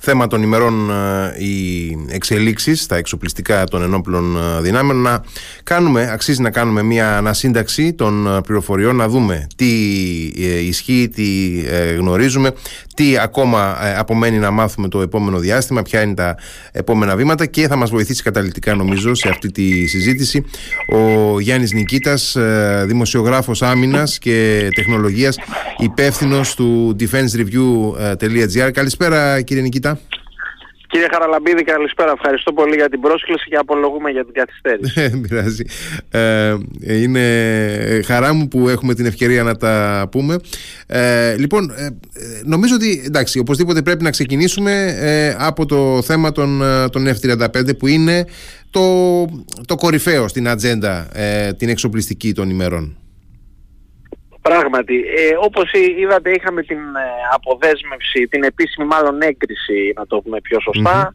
θέμα των ημερών ε, οι εξελίξεις στα εξοπλιστικά των ενόπλων ε, δυνάμεων να κάνουμε, αξίζει να κάνουμε μια ανασύνταξη των ε, πληροφοριών να δούμε τι ισχύει, τι γνωρίζουμε τι ακόμα απομένει να μάθουμε το επόμενο διάστημα ποια είναι τα επόμενα βήματα και θα μας βοηθήσει καταλητικά νομίζω σε αυτή τη συζήτηση. Ο Γιάννης Νικήτας δημοσιογράφος άμυνας και τεχνολογίας υπεύθυνος του defensereview.gr Καλησπέρα κύριε Νικήτα Κύριε Χαραλαμπίδη, καλησπέρα. Ευχαριστώ πολύ για την πρόσκληση και απολογούμε για την καθυστέρηση. Δεν πειράζει. Ε, είναι χαρά μου που έχουμε την ευκαιρία να τα πούμε. Ε, λοιπόν, ε, νομίζω ότι εντάξει, οπωσδήποτε πρέπει να ξεκινήσουμε ε, από το θέμα των, ε, των F-35 που είναι το, το κορυφαίο στην ατζέντα την εξοπλιστική των ημερών. Πράγματι, ε, όπως είδατε είχαμε την ε, αποδέσμευση, την επίσημη μάλλον έγκριση, να το πούμε πιο σωστα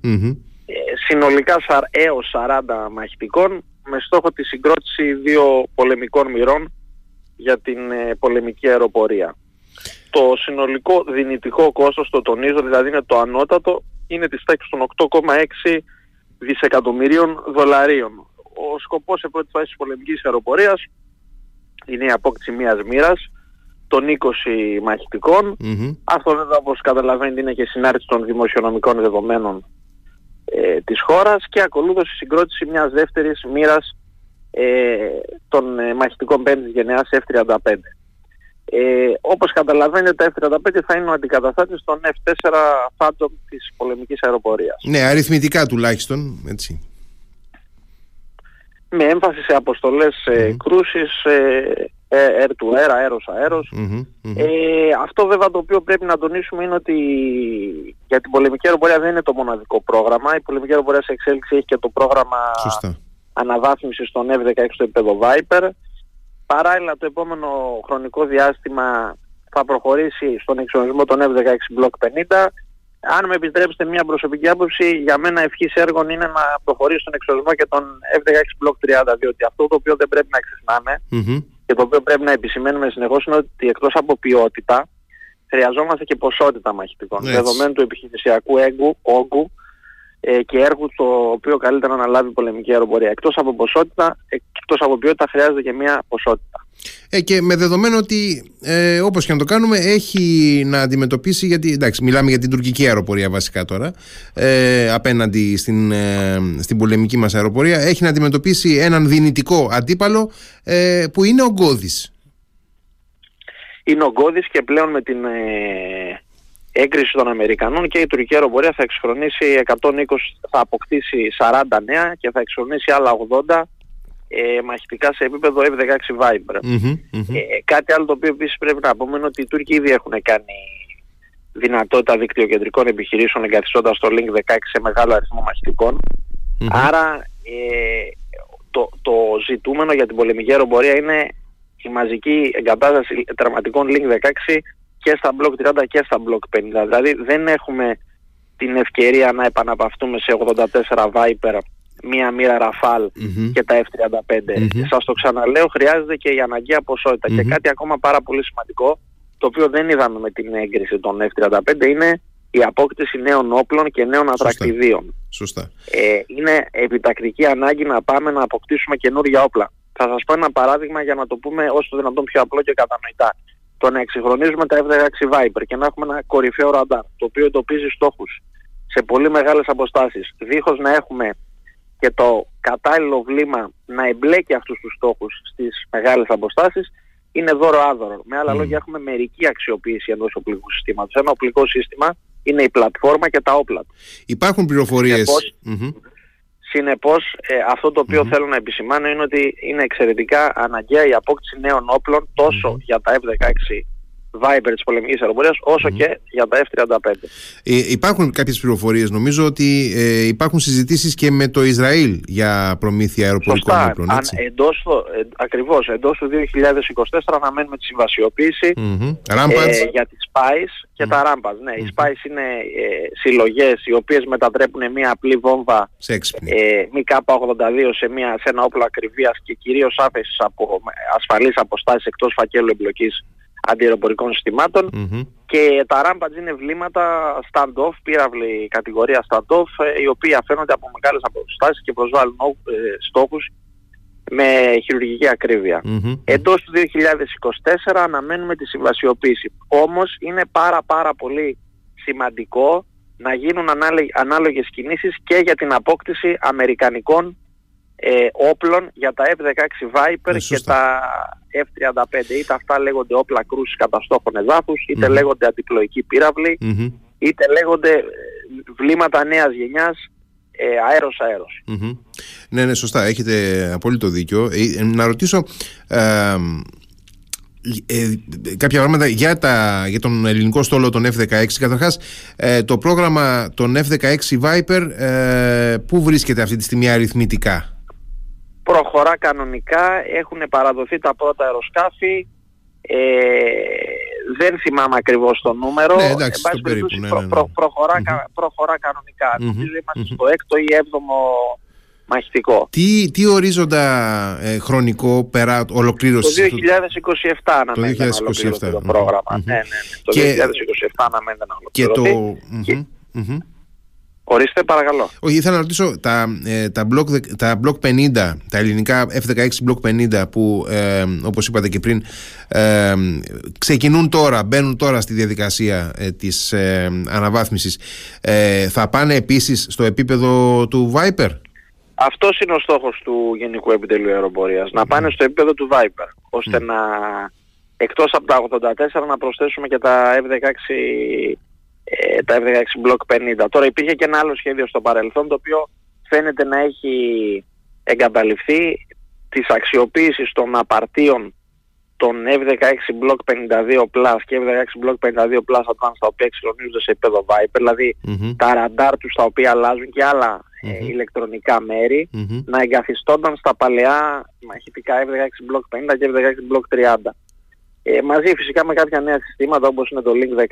ε, συνολικά έως 40 μαχητικών με στόχο τη συγκρότηση δύο πολεμικών μοιρών για την ε, πολεμική αεροπορία. Το συνολικό δυνητικό κόστος, το τονίζω, δηλαδή είναι το ανώτατο, είναι της τάξης των 8,6 δισεκατομμυρίων δολαρίων. Ο σκοπός σε πρώτη φάση της πολεμικής αεροπορίας είναι η απόκτηση μιας μοίρας των 20 μαχητικων Αυτό βέβαια όπως καταλαβαίνετε είναι και συνάρτηση των δημοσιονομικών δεδομένων ε, της χώρας και ακολούθως η συγκρότηση μιας δεύτερης μοίρας ε, των ε, μαχητικών 5ης γενεάς F-35. Ε, όπως καταλαβαίνετε τα F-35 θα είναι ο αντικαταστάτης των F-4 Phantom της πολεμικής αεροπορίας. Ναι, αριθμητικά τουλάχιστον, έτσι με έμφαση σε αποστολές mm-hmm. κρούσης, ε, air to air, αέρος αέρος. Ε, αυτό βέβαια το οποίο πρέπει να τονίσουμε είναι ότι για την πολεμική αεροπορία δεν είναι το μοναδικό πρόγραμμα. Η πολεμική αεροπορία σε εξέλιξη έχει και το πρόγραμμα Σωστά. αναβάθμισης των F-16 στο επίπεδο Viper. Παράλληλα το επόμενο χρονικό διάστημα θα προχωρήσει στον εξορισμό των F-16 Block 50 αν με επιτρέψετε μια προσωπική άποψη, για μένα ευχής έργων είναι να προχωρήσει στον εξορισμό και τον F-16 Block 30, διότι αυτό το οποίο δεν πρέπει να ξεχνάμε και το οποίο πρέπει να επισημαίνουμε συνεχώς είναι ότι εκτός από ποιότητα, χρειαζόμαστε και ποσότητα μαχητικών. Δεδομένου του επιχειρησιακού έγκου, όγκου ε, και έργου το οποίο καλύτερα να λάβει η πολεμική αεροπορία. Εκτός από ποσότητα, εκτός από ποιότητα χρειάζεται και μια ποσότητα. Ε, και με δεδομένο ότι ε, όπως και να το κάνουμε έχει να αντιμετωπίσει γιατί εντάξει μιλάμε για την τουρκική αεροπορία βασικά τώρα ε, απέναντι στην, ε, στην πολεμική μας αεροπορία έχει να αντιμετωπίσει έναν δυνητικό αντίπαλο ε, που είναι ο Γκώδης. Είναι ο Γκώδης και πλέον με την ε, έγκριση των Αμερικανών και η τουρκική αεροπορία θα εξχρονίσει 120, θα αποκτήσει 40 νέα και θα εξχρονίσει άλλα 80 ε, μαχητικά σε επίπεδο F-16 Viper. Ε, κάτι άλλο το οποίο επίσης πρέπει να πούμε είναι ότι οι Τούρκοι ήδη έχουν κάνει δυνατότητα δικτυοκεντρικών επιχειρήσεων εγκαθιστώντας το Link 16 σε μεγάλο αριθμό Άρα ε, το, το ζητούμενο για την πολεμική αεροπορία είναι η μαζική εγκατάσταση τερματικών Link 16 και στα Block 30 και στα Block 50. Δηλαδή δεν έχουμε την ευκαιρία να επαναπαυτούμε σε 84 Viper μία μοίρα Ραφάλ και τα F-35. mm Σας το ξαναλέω, χρειάζεται και η αναγκαία Και κάτι ακόμα πάρα πολύ σημαντικό, το οποίο δεν είδαμε με την έγκριση των F-35, είναι η απόκτηση νέων όπλων και νέων ατρακτηδίων. Σωστά. Ε, είναι επιτακτική ανάγκη να πάμε να αποκτήσουμε καινούργια όπλα. Θα σας πω ένα παράδειγμα για να το πούμε όσο δυνατόν πιο απλό και κατανοητά. Το να εξυγχρονίζουμε τα F-16 Viper και να έχουμε ένα κορυφαίο ραντάρ, το οποίο εντοπίζει στόχους σε πολύ μεγάλες αποστάσεις, δίχως να έχουμε και το κατάλληλο βλήμα να εμπλέκει αυτούς τους στόχους στις μεγάλες αποστάσεις είναι δώρο-άδωρο. Με άλλα λόγια έχουμε μερική αξιοποίηση ενός οπλικού συστήματος. Ένα οπλικό σύστημα είναι η πλατφόρμα και τα όπλα του. Υπάρχουν πληροφορίες... Συνεπώς, ε, αυτό το οποιο θέλω να επισημάνω είναι ότι είναι εξαιρετικά αναγκαία η απόκτηση νέων όπλων τόσο για τα F-16 Viper της πολεμικής αεροπορίας όσο και για τα F-35. Ε, υπάρχουν κάποιες πληροφορίες. Νομίζω ότι ε, υπάρχουν συζητήσεις και με το Ισραήλ για προμήθεια αεροπορικών Σωστά. όπλων. Αν, εντός, ε, ακριβώς, εντός του 2024 αναμένουμε τη συμβασιοποίηση ε, για τις SPICE και τα Rampage. Ναι, οι SPICE είναι ε, συλλογές οι οποίες μετατρέπουν μια απλή βόμβα ε, ΜΚ82 σε, μια, σε ένα όπλο ακριβίας και κυρίως άφεσης από ασφαλείς αποστάσεις εκτός φακέλου εμπλοκής αντιεροπορικών και τα Rampage είναι βλήματα stand-off, πύραυλη κατηγορία stand-off ε, οι οποίοι αφαίνονται από μεγάλες αποστάσεις και προσβάλλουν ε, στόχους με χειρουργική ακρίβεια. Εντός του 2024 αναμένουμε τη συμβασιοποίηση. Όμως είναι πάρα πάρα πολύ σημαντικό να γίνουν ανάλογες κινήσεις και για την απόκτηση αμερικανικών ε, όπλων για τα F-16 Viper και τα F-35. Είτε αυτά λέγονται όπλα κρούσης καταστόχων εδάφους, είτε λέγονται αντιπλοϊκοί είτε λέγονται ε, βλήματα νέας γενιάς ε, αέρος αέρος. Ναι, ναι, σωστά. Έχετε απόλυτο δίκιο. Ε, να ρωτήσω ε, ε, κάποια πράγματα για, τα, για τον ελληνικό στόλο των F-16. Καταρχάς, ε, το πρόγραμμα των F-16 Viper ε, πού βρίσκεται αυτή τη στιγμή αριθμητικά; Προχωρά κανονικά, έχουν παραδοθεί τα πρώτα αεροσκάφη, ε, δεν θυμάμαι ακριβώς το νούμερο. Ναι, εντάξει, περίπου, ναι, ναι, ναι. προχωρά, προχωρά κανονικά. Νομίζω είμαστε στο έκτο ή έβδομο μαχητικό. Τι, τι ορίζοντα ε, χρονικό πέρα ολοκλήρωση. Το 2027 αναμένεται να ολοκληρωθεί το πρόγραμμα. Mm-hmm. Ναι, ναι, ναι. Το και, 2027 αναμένεται να ολοκληρωθεί. Και το... Και... Ορίστε παρακαλώ. Όχι, ήθελα να ρωτήσω τα, ε, τα, block, τα block 50, τα ελληνικά F-16 block 50 που ε, όπως είπατε και πριν ε, ξεκινούν τώρα, μπαίνουν τώρα στη διαδικασία ε, της ε, αναβάθμισης ε, θα πάνε επίσης στο επίπεδο του Viper? Αυτός είναι ο στόχος του Γενικού Επιτελείου Αεροπορίας. Να πάνε στο επίπεδο του Viper, ώστε να εκτός από τα 84 να προσθέσουμε και τα F-16 ε, τα F-16 Block 50. Τώρα υπήρχε και ένα άλλο σχέδιο στο παρελθόν το οποίο φαίνεται να έχει εγκαταλειφθεί της αξιοποίησης των απαρτίων των F-16 Block 52 Plus και F-16 Block 52 Plus Advanced τα οποία εξυγχρονίζονται σε επίπεδο Viper, δηλαδη τα ραντάρ τους τα οποία αλλάζουν και άλλα ε, ηλεκτρονικά να εγκαθιστώνταν στα παλαιά μαχητικά F-16 Block 50 και F-16 Block 30. Ε, μαζί φυσικά με κάποια νέα συστήματα όπως είναι το Link 16.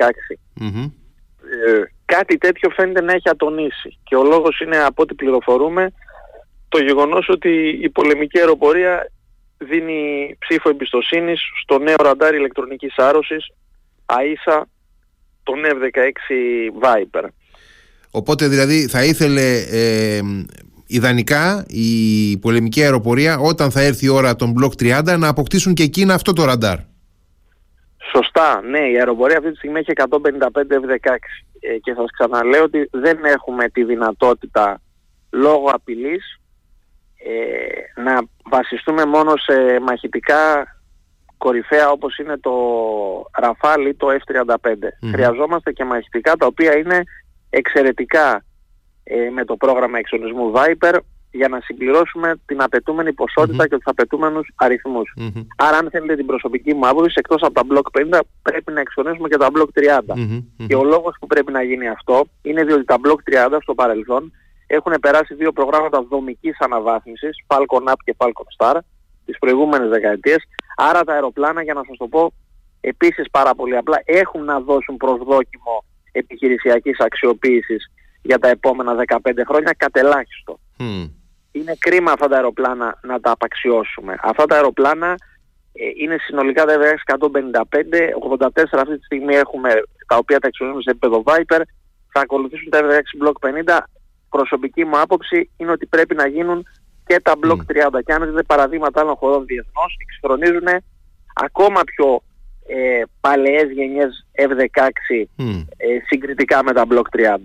Ε, κάτι τέτοιο φαίνεται να έχει ατονίσει και ο λόγος είναι από ό,τι πληροφορούμε το γεγονός ότι η πολεμική αεροπορία δίνει ψήφο εμπιστοσύνης στο νέο ραντάρ ηλεκτρονικής άρρωσης AISA τον F-16 Viper. Οπότε δηλαδή θα ήθελε ε, ιδανικά η πολεμική αεροπορία όταν θα έρθει η ώρα των Block 30 να αποκτήσουν και εκείνα αυτό το ραντάρ. Σωστά, ναι, η αεροπορία αυτή τη στιγμή έχει 155 F-16 ε, και σας ξαναλέω ότι δεν έχουμε τη δυνατότητα λόγω απειλής ε, να βασιστούμε μόνο σε μαχητικά κορυφαία όπως είναι το Rafale ή το F-35. Χρειαζόμαστε και μαχητικά τα οποία είναι εξαιρετικά ε, με το πρόγραμμα εξονισμού Viper για να συμπληρώσουμε την απαιτούμενη και τους απαιτούμενους Άρα αν θέλετε την προσωπική μου άποψη, εκτός από τα Block 50 πρέπει να εξονίσουμε και τα Block 30. Και ο λόγος που πρέπει να γίνει αυτό είναι διότι τα Block 30 στο παρελθόν έχουν περάσει δύο προγράμματα δομικής αναβάθμισης, Falcon Up και Falcon Star, τις προηγούμενες δεκαετίες. Άρα τα αεροπλάνα, για να σας το πω, επίσης πάρα πολύ απλά, έχουν να δώσουν προσδόκιμο επιχειρησιακής αξιοποίησης για τα επόμενα 15 χρόνια κατελάχιστο. Mm. Είναι κρίμα αυτά τα αεροπλάνα να τα απαξιώσουμε. Αυτά τα αεροπλάνα ε, είναι συνολικά τα 155, 84 αυτή τη στιγμή έχουμε τα οποία τα εξοδεύουμε σε επίπεδο Viper, θα ακολουθήσουν τα 16 Block 50. Προσωπική μου άποψη είναι ότι πρέπει να γίνουν και τα Block 30 και αν δείτε παραδείγματα άλλων χωρών διεθνώς εξυγχρονίζουν ακόμα πιο ε, παλαιές γενιές F-16 ε, συγκριτικά με τα Block 30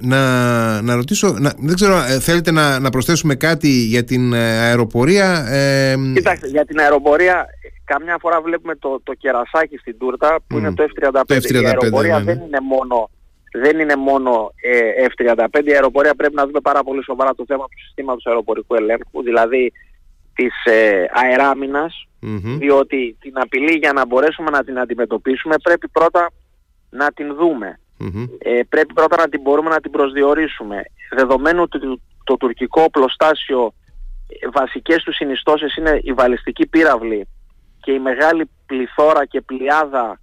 να, να ρωτήσω, να, δεν ξέρω, ε, θέλετε να, να προσθέσουμε κάτι για την ε, αεροπορία. Ε, Κοιτάξτε, για την αεροπορία καμιά φορά βλέπουμε το, το κερασάκι στην τούρτα που είναι το F-35. Το F-35 η αεροπορία ναι, ναι. δεν είναι μόνο δεν είναι μόνο ε, F-35, η αεροπορία πρέπει να δούμε πάρα πολύ σοβαρά το θέμα του συστήματος αεροπορικού ελέγχου, δηλαδή της ε, αεράμινας, διότι την απειλή για να μπορέσουμε να την αντιμετωπίσουμε πρέπει πρώτα να την δούμε. Ε, πρέπει πρώτα να την μπορούμε να την προσδιορίσουμε. Δεδομένου ότι το, το τουρκικό οπλοστάσιο ε, βασικές τους συνιστώσεις είναι η βαλιστική πύραυλη και η μεγάλη πληθώρα και πλειάδα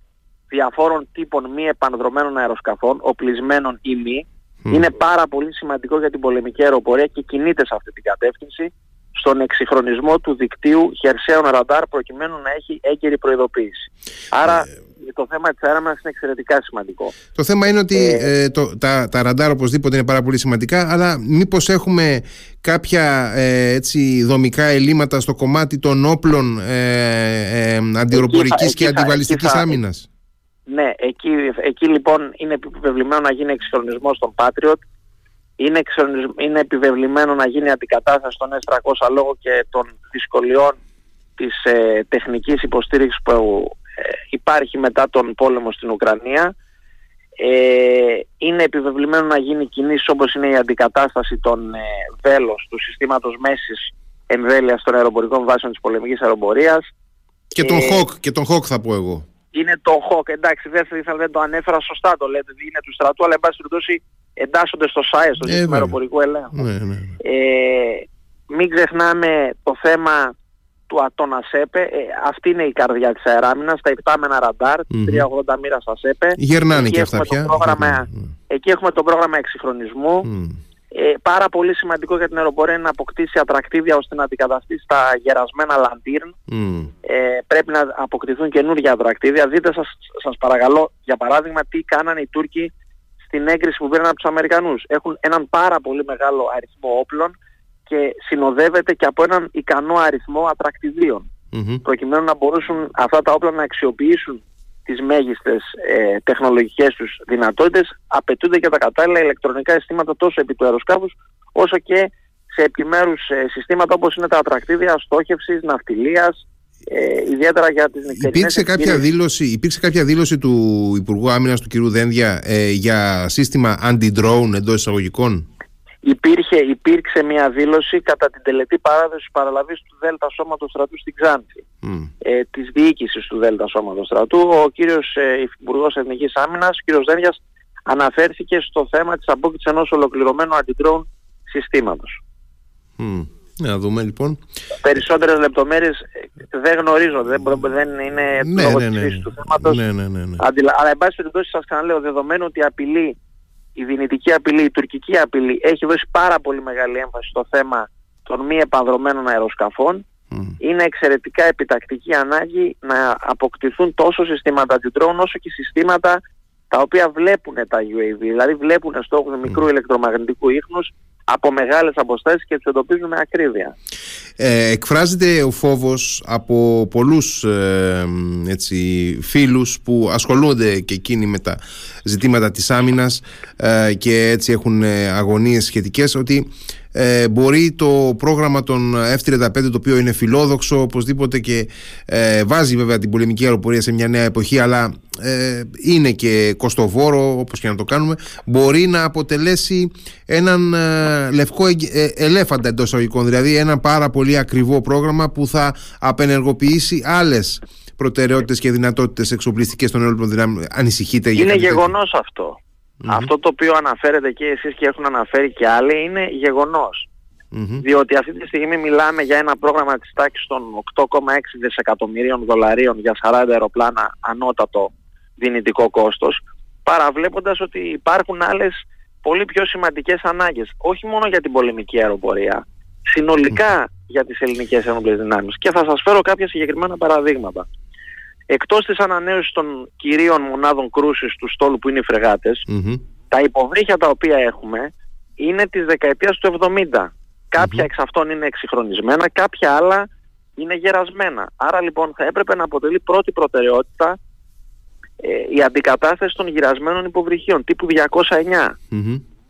διαφόρων τύπων μη επανδρομένων αεροσκαφών, οπλισμένων ή μη, είναι πάρα πολύ σημαντικό για την πολεμική αεροπορία και κινείται σε αυτή την κατεύθυνση στον εξυγχρονισμό του δικτύου χερσαίων ραντάρ προκειμένου να έχει έγκαιρη προειδοποίηση. Άρα ε, το θέμα της έρευνας είναι εξαιρετικά σημαντικό. Το θέμα είναι ότι ε, ε το, τα, τα ραντάρ οπωσδήποτε είναι πάρα πολύ σημαντικά αλλά μήπως έχουμε κάποια ε, έτσι, δομικά ελλείμματα στο κομμάτι των όπλων ε, ε, αντιεροπορικής και αντιβαλιστικής άμυνας; Ναι, εκεί, εκεί λοιπόν είναι επιβεβλημένο να γίνει εξυγχρονισμός των Patriot είναι, είναι επιβεβλημένο να γίνει αντικατάσταση των S300 λόγω και των δυσκολιών της ε, τεχνικής υποστήριξης που ε, υπάρχει μετά τον πόλεμο στην Ουκρανία. Ε, είναι επιβεβλημένο να γίνει κινήσεις όπως είναι η αντικατάσταση των ε, βέλος του συστήματος μέσης εμβέλειας των αεροπορικών βάσεων της πολεμικής αεροπορίας. Και τον Hawk, και τον Hawk θα πω εγώ. Είναι το Hawk, εντάξει δεν, δεν το ανέφερα σωστά το λέτε, είναι του στρατού, αλλά εν πάση περιπτώσει εντάσσονται στο ΣΑΕ, στο ε, σύστημα αεροπορικού ελέγχου. Ναι, ναι, ναι. Ε, μην ξεχνάμε το θέμα του Ατώνα ΣΕΠΕ. Ε, αυτή είναι η καρδιά της αεράμινας, τα υπτάμενα ραντάρ, mm-hmm. 380 μοίρα στα ΣΕΠΕ. Γερνάνε και αυτά πια. Πρόγραμμα, εκεί έχουμε το πρόγραμμα εξυγχρονισμού. Mm. Ε, πάρα πολύ σημαντικό για την αεροπορία είναι να αποκτήσει ατρακτήδια ώστε να αντικαταστήσει τα γερασμένα λαντήρν. Mm. Ε, πρέπει να αποκτηθούν καινούργια ατρακτήδια. Δείτε σας, σας παρακαλώ για παράδειγμα τι κάνανε οι Τούρκοι στην έγκριση που πήραν από τους Αμερικανούς. Έχουν έναν πάρα πολύ μεγάλο αριθμό όπλων και συνοδεύεται και από έναν ικανό αριθμό προκειμένου να μπορούσαν αυτά τα όπλα να αξιοποιήσουν τις μέγιστες ε, τεχνολογικές τους δυνατότητες απαιτούνται και τα κατάλληλα ηλεκτρονικά συστήματα τόσο επί του αεροσκάφους όσο και σε επιμέρους ε, συστήματα όπως είναι τα ατρακτήδια στόχευσης, ναυτιλίας, ε, ιδιαίτερα για τις νυχτερινές υπήρξε κάποια, δήλωση, υπήρξε κάποια δήλωση του Υπουργού Άμυνας του κ. Δένδια ε, για σύστημα anti-drone εντός εισαγωγικών; Υπήρχε, υπήρξε μια δήλωση κατά την τελετή παράδοσης παραλαβής του Δέλτα Σώματος Στρατού στην Ξάνθη, mm. ε, της διοίκησης του Δέλτα Σώματος Στρατού. Ο κύριος ε, Υπουργός Εθνικής Άμυνας, ο κύριος Δένδιας, αναφέρθηκε στο θέμα της απόκτησης ενός ολοκληρωμένου anti-drone συστήματος. Mm. Να δούμε λοιπόν. Περισσότερες λεπτομέρειες ε, δεν γνωρίζω, δεν, δεν είναι ναι, λόγω ναι, ναι, της του θέματος. Ναι, ναι, ναι, ναι. Αλλά εν πάση περιπτώσει σας ξαναλέω, δεδομένου ότι απειλή, η δυνητική απειλή, η τουρκική απειλή έχει δώσει πάρα πολύ μεγάλη έμφαση στο θέμα των μη επανδρομένων αεροσκαφών, είναι εξαιρετικά επιτακτική ανάγκη να αποκτηθούν τόσο συστήματα αντιτρών όσο και συστήματα τα οποία βλέπουν τα UAV, δηλαδή βλέπουν στόχους μικρού ηλεκτρομαγνητικού ίχνους από μεγάλες αποστάσεις και τους εντοπίζουν με ακρίβεια. Ε, εκφράζεται ο φόβος από πολλούς ε, έτσι, φίλους που ασχολούνται και εκείνοι με τα ζητήματα της άμυνας ε, και έτσι έχουν ε, αγωνίες σχετικές ότι ε, μπορεί το πρόγραμμα των F-35 το οποίο είναι φιλόδοξο οπωσδήποτε και ε, βάζει βέβαια την πολεμική αεροπορία σε μια νέα εποχή αλλά ε, είναι και κοστοβόρο όπως και να το κάνουμε μπορεί να αποτελέσει έναν ε, λευκό ελέφαντα εντός αγωγικών δηλαδή ένα πάρα πολύ ακριβό πρόγραμμα που θα απενεργοποιήσει άλλες προτεραιότητες και δυνατότητες εξοπλιστικές των όλων δυνάμεων. Ανησυχείτε είναι γεγονός αυτό αυτό το οποίο αναφέρετε και εσείς και έχουν αναφέρει και άλλοι είναι Διότι αυτή τη στιγμή μιλάμε για ένα πρόγραμμα της τάξης των 8,6 δισεκατομμυρίων δολαρίων για 40 αεροπλάνα ανώτατο δυνητικό κόστος, παραβλέποντας ότι υπάρχουν άλλες πολύ πιο σημαντικές ανάγκες, όχι μόνο για την πολεμική αεροπορία, συνολικά για τις ελληνικές ένοπλες δυνάμεις. Και θα σας φέρω κάποια συγκεκριμένα παραδείγματα. Εκτός της ανανέωσης των κυρίων μονάδων κρούσης του στόλου που είναι οι φρεγατες τα υποβρύχια τα οποία έχουμε είναι της δεκαετίας του 70. Κάποια εξ αυτών είναι εξυγχρονισμένα, κάποια άλλα είναι γερασμένα. Άρα λοιπόν θα έπρεπε να αποτελεί πρώτη προτεραιότητα ε, η αντικατάσταση των γυρασμένων υποβρυχίων τύπου 209.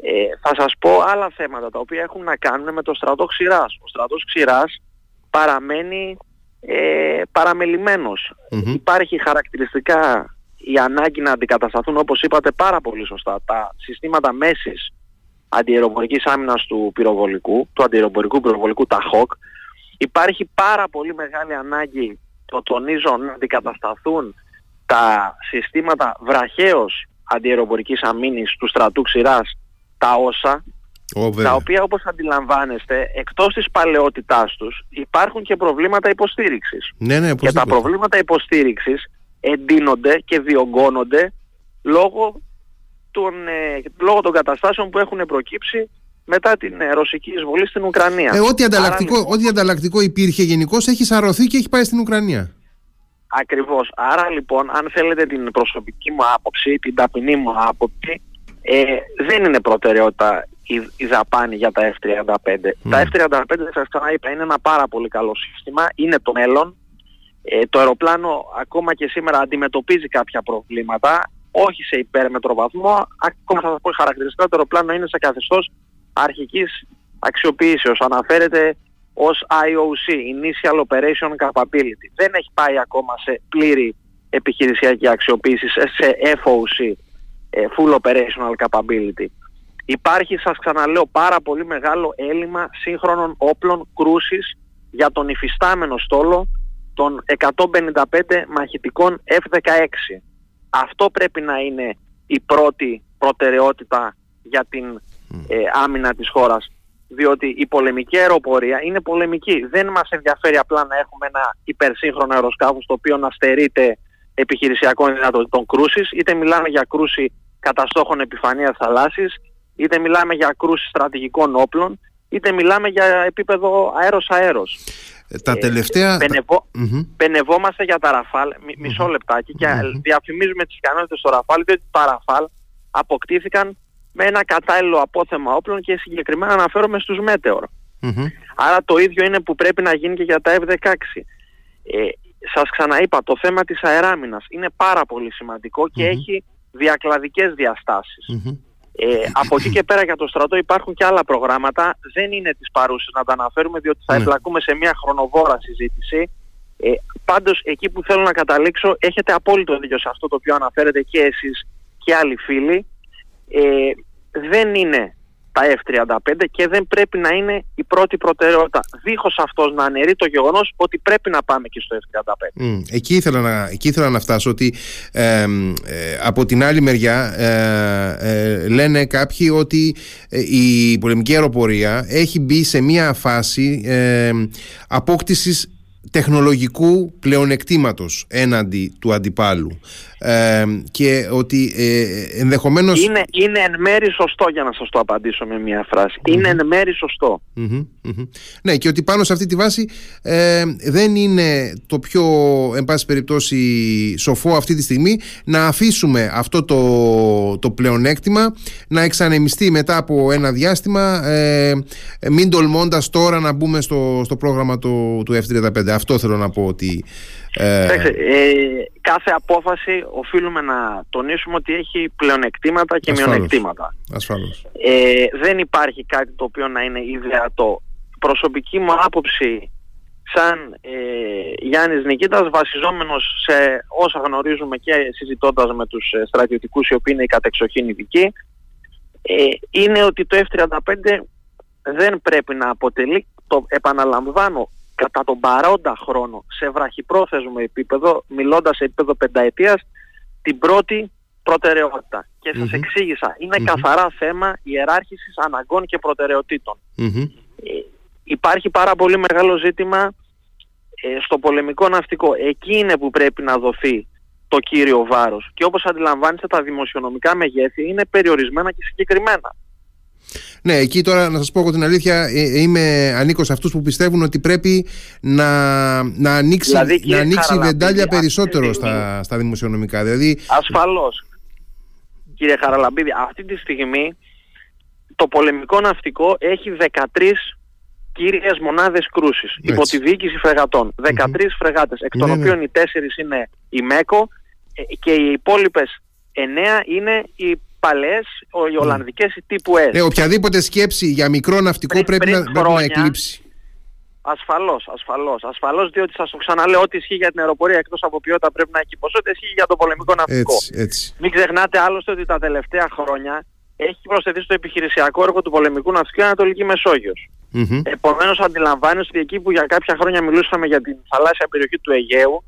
Ε, θα σας πω άλλα θέματα τα οποία έχουν να κάνουν με το στρατό ξηράς. Ο στρατός ξηράς παραμένει ε, παραμελημένος. Υπάρχει χαρακτηριστικά η ανάγκη να αντικατασταθούν όπως είπατε πάρα πολύ σωστά τα συστήματα μέσης αντιεροπορικής άμυνας του πυροβολικού, του αντιεροπορικού πυροβολικού, τα HOC. Υπάρχει πάρα πολύ μεγάλη ανάγκη, το τονίζω, να αντικατασταθούν τα συστήματα βραχαίως αντιεροπορικής αμήνης του στρατού ξηράς, τα όσα, τα οποία όπως αντιλαμβάνεστε εκτός της παλαιότητάς τους υπάρχουν και προβλήματα υποστήριξης. Ναι, ναι, και τα προβλήματα υποστήριξης εντείνονται και διωγγώνονται λόγω των, ε, λόγω των καταστάσεων που έχουν προκύψει μετά την ε, ρωσική εισβολή στην Ουκρανία. Ε, ό,τι, ανταλλακτικό, λοιπόν- ό,τι ανταλλακτικό υπήρχε γενικώ έχει σαρωθεί και έχει πάει στην Ουκρανία. Ακριβώς. Άρα λοιπόν, αν θέλετε την προσωπική μου άποψη, την ταπεινή μου άποψη, ε, δεν είναι προτεραιότητα η, η δαπάνη για τα F-35. Τα F-35, σας ξαναείπα, είναι ένα πάρα πολύ καλό σύστημα, είναι το μέλλον. Ε, το αεροπλάνο ακόμα και σήμερα αντιμετωπίζει κάποια προβλήματα, όχι σε υπέρμετρο βαθμό, ακόμα θα σας πω χαρακτηριστικά το αεροπλάνο είναι σε καθεστώς αρχικής αξιοποίησεως. Αναφέρεται ως IOC, Initial Operation Capability. Δεν έχει πάει ακόμα σε πλήρη επιχειρησιακή αξιοποίηση, σε FOC, ε, Full Operational Capability. Υπάρχει, σας ξαναλέω, πάρα πολύ μεγάλο έλλειμμα σύγχρονων όπλων κρούσης για τον υφιστάμενο στόλο των 155 μαχητικών F-16. Αυτό πρέπει να είναι η πρώτη προτεραιότητα για την ε, άμυνα της χώρας. Διότι η πολεμική αεροπορία είναι πολεμική. Δεν μας ενδιαφέρει απλά να έχουμε ένα υπερσύγχρονο αεροσκάφος το οποίο να στερείται επιχειρησιακών δυνατοτήτων κρούσης, είτε μιλάμε για κρούση καταστόχων επιφανείας θαλάσσης, είτε μιλάμε για κρούση στρατηγικών όπλων, είτε μιλάμε για επίπεδο αέρος-αέρος. Ε, τα τελευταία... Πενευό... Πενευόμαστε για τα Ραφάλ, μισό λεπτάκι, και διαφημίζουμε τις ικανότητες στο Ραφάλ, διότι τα Ραφάλ αποκτήθηκαν με ένα κατάλληλο απόθεμα όπλων και συγκεκριμένα αναφέρομαι στους μετεωρ Άρα το ίδιο είναι που πρέπει να γίνει και για τα F-16. Ε, σας ξαναείπα, το θέμα της αεράμινας είναι πάρα πολύ σημαντικό και έχει διακλαδικές Ε, από εκεί και πέρα για το στρατό υπάρχουν και άλλα προγράμματα. Δεν είναι τις παρούσες να τα αναφέρουμε διότι θα ναι. εμπλακούμε σε μια χρονοβόρα συζήτηση. Ε, πάντως εκεί που θέλω να καταλήξω έχετε απόλυτο δίκιο σε αυτό το οποίο αναφέρετε και εσείς και άλλοι φίλοι. Ε, δεν είναι τα F-35 και δεν πρέπει να είναι η πρώτη προτεραιότητα. Δίχως αυτός να αναιρεί το γεγονός ότι πρέπει να πάμε και στο F-35. Mm, εκεί, ήθελα να, εκεί ήθελα να φτάσω ότι ε, από την άλλη μεριά ε, ε, λένε κάποιοι ότι η πολεμική αεροπορία έχει μπει σε μια φάση απόκτησης τεχνολογικού πλεονεκτήματος έναντι του αντιπάλου. Ε, και ότι ε, ενδεχομένως... Είναι, είναι εν μέρη σωστό για να σας το απαντήσω με μια φραση Είναι εν μέρη Ναι και ότι πάνω σε αυτή τη βάση ε, δεν είναι το πιο εν πάση περιπτώσει σοφό αυτή τη στιγμή να αφήσουμε αυτό το, το πλεονέκτημα να εξανεμιστεί μετά από ένα διάστημα. Ε, μην τολμώντας τώρα να μπούμε στο, στο πρόγραμμα του, του F-35. Αυτό θέλω να πω ότι ε... ε, κάθε απόφαση οφείλουμε να τονίσουμε ότι έχει πλεονεκτήματα και Ασφάλως. μειονεκτήματα. Ασφάλως. Ε, δεν υπάρχει κάτι το οποίο να είναι ιδεατό. Προσωπική μου άποψη σαν ε, Γιάννης Νικήτας βασιζόμενος σε όσα γνωρίζουμε και συζητώντας με τους ε, στρατιωτικούς οι οποίοι είναι οι κατεξοχήν ειδικοί ε, είναι ότι το F-35 δεν πρέπει να αποτελεί, το επαναλαμβάνω, κατά τον παρόντα χρόνο σε βραχυπρόθεσμο επίπεδο, μιλώντας σε επίπεδο πενταετίας, την πρώτη προτεραιότητα. Και σας εξήγησα, καθαρά θέμα ιεράρχησης αναγκών και προτεραιοτήτων. Ε, υπάρχει πάρα πολύ μεγάλο ζήτημα ε, στο πολεμικό ναυτικό. Εκεί είναι που πρέπει να δοθεί το κύριο βάρος. Και όπως αντιλαμβάνεστε τα δημοσιονομικά μεγέθη είναι περιορισμένα και συγκεκριμένα. Ναι, εκεί τώρα να σας πω εγώ την αλήθεια ε, ε, είμαι ανήκω σε αυτούς που πιστεύουν ότι πρέπει να, να ανοίξει, δηλαδή, να ανοίξει βεντάλια περισσότερο στα, στα δημοσιονομικά. Δηλαδή... Ασφαλώς. Κύριε Χαραλαμπίδη, αυτή τη στιγμή το πολεμικό ναυτικό έχει 13 κύριες μονάδες κρούσης υπό τη διοίκηση φρεγατών. 13 mm φρεγάτες, εκ των ναι, ναι. οποίων οι 4 είναι η ΜΕΚΟ ε, και οι υπόλοιπες 9 είναι οι παλές, οι ναι. Ολλανδικές οι τύπου S. Ναι, οποιαδήποτε σκέψη για μικρό ναυτικό πριν, πρέπει, πριν να, χρόνια, να εκλείψει. Ασφαλώς, ασφαλώς. Ασφαλώς διότι σας το ξαναλέω ότι ισχύει για την αεροπορία εκτός από ποιότητα πρέπει να έχει ποσότητα, ισχύει για το πολεμικό ναυτικό. Έτσι, έτσι. Μην ξεχνάτε άλλωστε ότι τα τελευταία χρόνια έχει προσθεθεί στο επιχειρησιακό έργο του πολεμικού ναυτικού η Ανατολική Μεσόγειος. Mm-hmm. Επομένως αντιλαμβάνεστε ότι εκεί που για κάποια χρόνια μιλούσαμε για την θαλάσσια περιοχή του Αιγαίου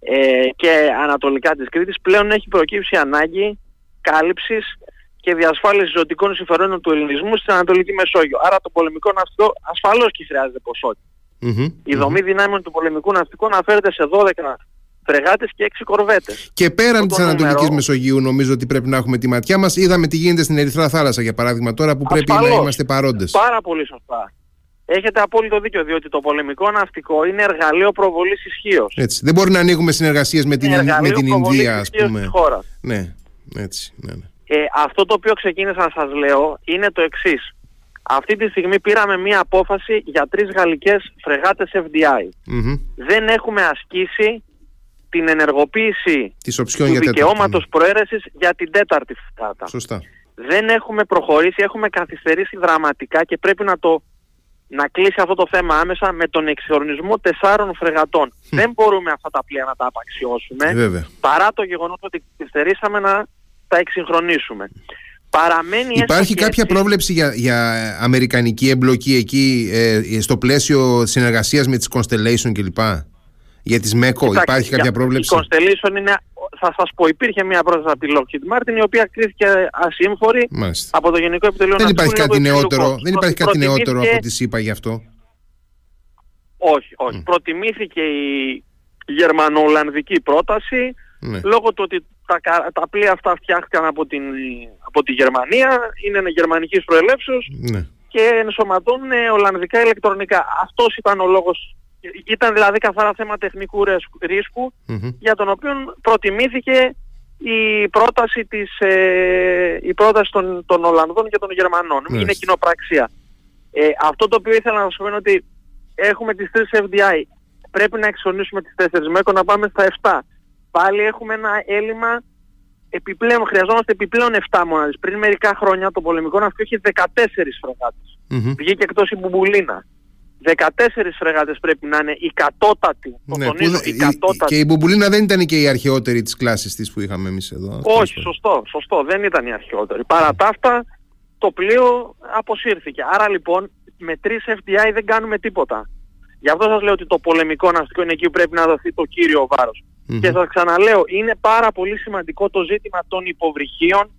ε, και ανατολικά της Κρήτης πλέον έχει προκύψει ανάγκη κάλυψης και διασφάλισης ζωτικών συμφερόντων του ελληνισμού στην Ανατολική Μεσόγειο. Άρα το πολεμικό ναυτικό ασφαλώς και χρειάζεται Η δομή δυνάμεων του πολεμικού ναυτικού αναφέρεται σε 12 φρεγάτες και 6 κορβέτες. Και πέραν της Ανατολικής Μεσογείου νομίζω ότι πρέπει να έχουμε τη ματιά μας. Είδαμε τι γίνεται στην Ερυθρά Θάλασσα για παράδειγμα τώρα που πρέπει να είμαστε παρόντες. Πάρα πολύ σωστά. Έχετε απόλυτο δίκιο, διότι το πολεμικό ναυτικό είναι εργαλείο προβολής ισχύως. Δεν μπορεί να ανοίγουμε συνεργασίες με την, με την Ινδία, ας πούμε. Χώρας. Ναι, έτσι. Ναι, ναι. Ε, αυτό το οποίο ξεκίνησα να σας λέω είναι το εξής. Αυτή τη στιγμή πήραμε μία απόφαση για τρεις γαλλικές φρεγάτες FDI. Δεν έχουμε ασκήσει την ενεργοποίηση του δικαιώματος προαίρεσης για την τέταρτη φρεγάτα. Σωστά. Δεν έχουμε προχωρήσει, έχουμε καθυστερήσει δραματικά και πρέπει να το να κλείσει αυτό το θέμα άμεσα με τον εξορνισμό τεσσάρων φρεγατών. Δεν μπορούμε αυτά τα πλοία να τα απαξιώσουμε, παρά το γεγονός ότι καθυστερήσαμε να τα εξυγχρονίσουμε. Παραμένει Υπάρχει κάποια πρόβλεψη για, για αμερικανική εμπλοκή εκεί ε, στο πλαίσιο συνεργασίας με τις Constellation κλπ; Για τις ΜΕΚΟ υπάρχει κάποια πρόβλεψη; Η Constellation είναι, θα σας πω, υπήρχε μια πρόταση από τη Lockheed Martin η οποία κρίθηκε ασύμφορη από το Γενικό Επιτελείο Δεν υπάρχει κάτι νεότερο, δεν υπάρχει κάτι νεότερο από τη ΣΥΠΑ γι' αυτό. Όχι, όχι. Προτιμήθηκε η γερμανο-ολλανδική πρόταση ναι. λόγω του ότι τα, τα πλοία αυτά φτιάχτηκαν από, την, από τη Γερμανία, είναι γερμανικής προελεύσεως ναι. και ενσωματώνουν ολλανδικά ηλεκτρονικά. Αυτός ήταν ο λόγος, ήταν δηλαδή καθαρά θέμα τεχνικού για τον οποίο προτιμήθηκε η πρόταση, της, ε, η πρόταση των, των Ολλανδών και των Γερμανών. Ναι. Είναι κοινοπραξία. Ε, αυτό το οποίο ήθελα να σας πω είναι ότι έχουμε τις τρεις FDI. Πρέπει να εξονίσουμε τις τέσσερις μέκο να πάμε στα 7 πάλι έχουμε ένα έλλειμμα επιπλέον, χρειαζόμαστε επιπλέον 7 μονάδες. Πριν μερικά χρόνια το πολεμικό ναυτικό είχε 14 φρεγάτες. Mm-hmm. Βγήκε εκτός η Μπουμπουλίνα. 14 φρεγάτες πρέπει να είναι η κατώτατη. Ναι, τονίζω, η κατώτατη. Και η Μπουμπουλίνα δεν ήταν και η αρχαιότερη της κλάσης της που είχαμε εμείς εδώ. Όχι, σωστό, σωστό. Δεν ήταν η αρχαιότερη. Παρά τα αυτά το πλοίο αποσύρθηκε. Άρα λοιπόν με 3 FDI δεν κάνουμε τίποτα. Γι' αυτό σας λέω ότι το πολεμικό ναυτικό είναι εκεί που πρέπει να δοθεί το κύριο βάρος. Mm-hmm. Και σας ξαναλέω, είναι πάρα πολύ σημαντικό το ζήτημα των υποβρυχίων,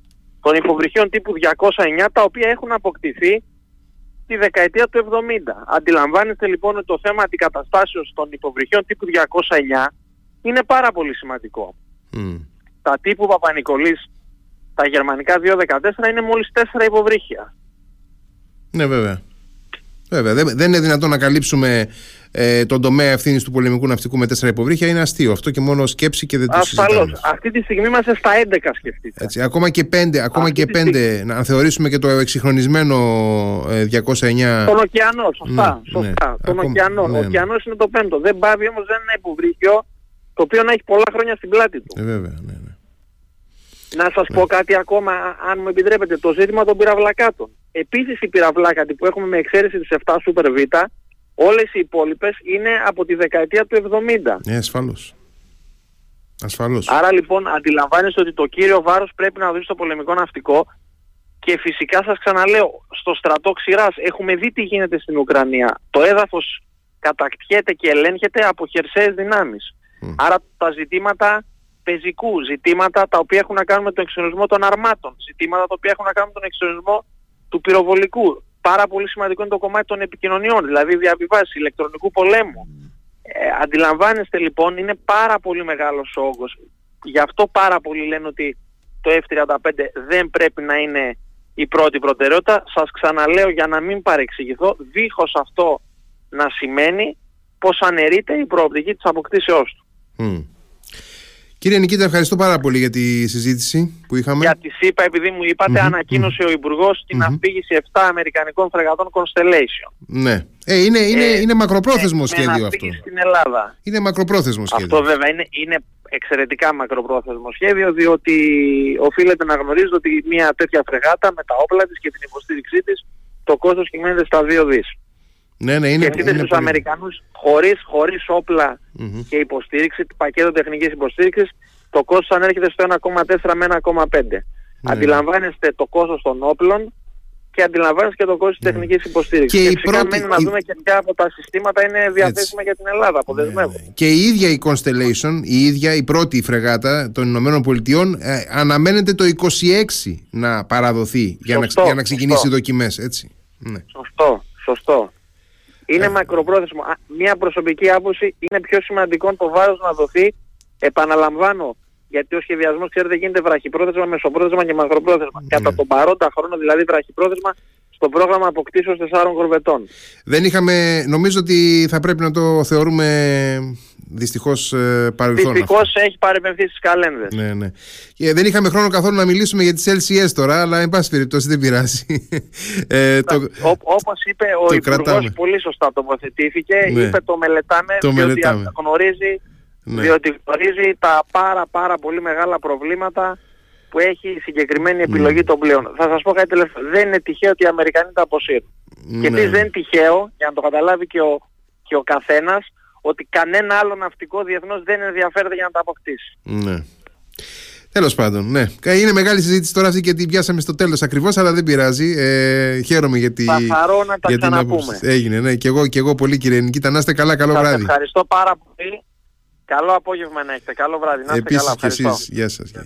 των υποβρυχίων τύπου 209, τα οποία έχουν αποκτηθεί τη δεκαετία του 70. Αντιλαμβάνεστε λοιπόν ότι το θέμα αντικαταστάσεως των υποβρυχίων τύπου 209 είναι πάρα πολύ σημαντικό. Mm. Τα τύπου Παπα-Νικολής, τα γερμανικά 214 είναι μόλις 4 υποβρύχια. Ναι βέβαια. Βέβαια, δεν είναι δυνατόν να καλύψουμε ε, τον τομέα ευθύνης του πολεμικού ναυτικού με τέσσερα υποβρύχια. Είναι αστείο αυτό και μόνο σκέψη και δεν το συζητάμε. Αυτή τη στιγμή είμαστε στα 11 σκεφτείτε. Έτσι, ακόμα και 5, ακόμα και 5 να θεωρήσουμε και το εξυγχρονισμένο ε, 209. Τον ωκεανό, σωστά. Ναι, σωστά. Ναι, τον ακόμα, ωκεανό. Ναι, ο ωκεανός είναι το πέμπτο. Δεν πάβει όμως δεν είναι υποβρύχιο το οποίο να έχει πολλά χρόνια στην πλάτη του. Ε, βέβαια, ναι, ναι. Να σας πω κάτι ακόμα, αν μου επιτρέπετε, το ζήτημα των πυραυλακάτων. Επίσης οι πυραυλάκατοι που έχουμε με εξαίρεση τις 7 Super Vita, όλες οι υπόλοιπες είναι από τη δεκαετία του 70. Ναι, ασφαλώς. Ασφαλώς. Άρα λοιπόν αντιλαμβάνεστε ότι το κύριο βάρος πρέπει να δώσει στο πολεμικό ναυτικό και φυσικά σας ξαναλέω, στο στρατό ξηράς έχουμε δει τι γίνεται στην Ουκρανία. Το έδαφος κατακτιέται και ελέγχεται από χερσαίες δυνάμεις. Άρα τα ζητήματα πεζικού, ζητήματα τα οποία έχουν να κάνουν με τον εξορισμό των αρμάτων, ζητήματα τα οποία έχουν να κάνουν με τον εξορισμό του πυροβολικού. Πάρα πολύ σημαντικό είναι το κομμάτι των επικοινωνιών, δηλαδή διαβιβάσεις ηλεκτρονικού πολέμου. Ε, αντιλαμβάνεστε λοιπόν, είναι πάρα πολύ μεγάλος ο όγκος. Γι' αυτό πάρα πολλοί λένε ότι το F-35 δεν πρέπει να είναι η πρώτη προτεραιότητα. Σας ξαναλέω για να μην παρεξηγηθώ, δίχως αυτό να σημαίνει πως αναιρείται η προοπτική της αποκτήσεώς του. Κύριε Νικήτα, ευχαριστώ πάρα πολύ για τη συζήτηση που είχαμε. Για τη ΣΥΠΑ, επειδή μου είπατε, ανακοίνωσε ο Υπουργός την αφήγηση 7 Αμερικανικών φρεγατών Constellation. Ναι. Ε, είναι, είναι, ε, είναι μακροπρόθεσμο σχέδιο αυτό. στην Ελλάδα. Είναι μακροπρόθεσμο σχέδιο. Αυτό βέβαια είναι, είναι εξαιρετικά μακροπρόθεσμο σχέδιο, διότι οφείλεται να γνωρίζετε ότι μια τέτοια φρεγάτα με τα όπλα της και την υποστήριξή της, το κόστος κυμαίνεται στα 2 δις. Ναι, ναι, είναι, Σκεφτείτε στους πολύ... Αμερικανούς χωρίς, χωρίς όπλα mm-hmm. και υποστήριξη, πακέτο τεχνικής υποστήριξης, το κόστος ανέρχεται στο 1,4 με 1,5. Ναι. Αντιλαμβάνεστε το κόστος των όπλων και αντιλαμβάνεστε και το κόστος ναι. της τεχνικής υποστήριξης. Και, και φυσικά πρώτη... να δούμε και ποια από τα συστήματα είναι διαθέσιμα για την Ελλάδα, αποδεσμεύω. Ναι, ναι. Και η ίδια η Constellation, η ίδια η πρώτη φρεγάτα των Ηνωμένων Πολιτειών ε, αναμένεται το 26 να παραδοθεί για, να, για να ξεκινήσει οι δοκιμές, έτσι. Ναι. Σωστό, σωστό. Είναι ε. μακροπρόθεσμο. Μία προσωπική άποψη είναι πιο σημαντικό το βάρος να δοθεί Επαναλαμβάνω, γιατί ο σχεδιασμός ξέρετε γίνεται βραχυπρόθεσμα, μεσοπρόθεσμα και μακροπρόθεσμα. Κατά τον παρόντα χρόνο δηλαδή βραχυπρόθεσμα στο πρόγραμμα αποκτήσεως τεσσάρων κορβετών. Δεν είχαμε, νομίζω ότι θα πρέπει να το θεωρούμε δυστυχώς ε, παρελθόν. Δυστυχώς έχει παρεμβευθεί στις καλένδες. Ναι, ναι. Και δεν είχαμε χρόνο καθόλου να μιλήσουμε για τις LCS τώρα, αλλά εν πάση περιπτώσει δεν πειράζει. ε, το, Ό, όπως είπε ο Υπουργός, πολύ σωστά τοποθετήθηκε, ναι. είπε το μελετάμε, το διότι μελετάμε. γνωρίζει, ναι. διότι γνωρίζει τα πάρα πάρα πολύ μεγάλα προβλήματα που έχει η συγκεκριμένη επιλογή ναι. των πλέον. Θα σας πω κάτι τελευταίο. Δεν είναι τυχαίο ότι οι Αμερικανοί τα αποσύρουν. Ναι. Και επίσης δεν είναι τυχαίο, για να το καταλάβει και ο, και ο καθένας, ότι κανένα άλλο ναυτικό διεθνώς δεν ενδιαφέρεται για να τα αποκτήσει. Ναι. Τέλος πάντων, ναι. Είναι μεγάλη συζήτηση τώρα αυτή και την πιάσαμε στο τέλος ακριβώς, αλλά δεν πειράζει. Ε, χαίρομαι γιατί. Θα χαρώ να τα ξαναπούμε. Έγινε, ναι. Και εγώ, και εγώ πολύ κύριε Νικήτα. Να είστε καλά, καλό Σας βράδυ. Ευχαριστώ πάρα πολύ. Καλό απόγευμα να έχετε. Καλό βράδυ. Να είστε Επίσης καλά. Και εσείς. Γεια σας. Γεια.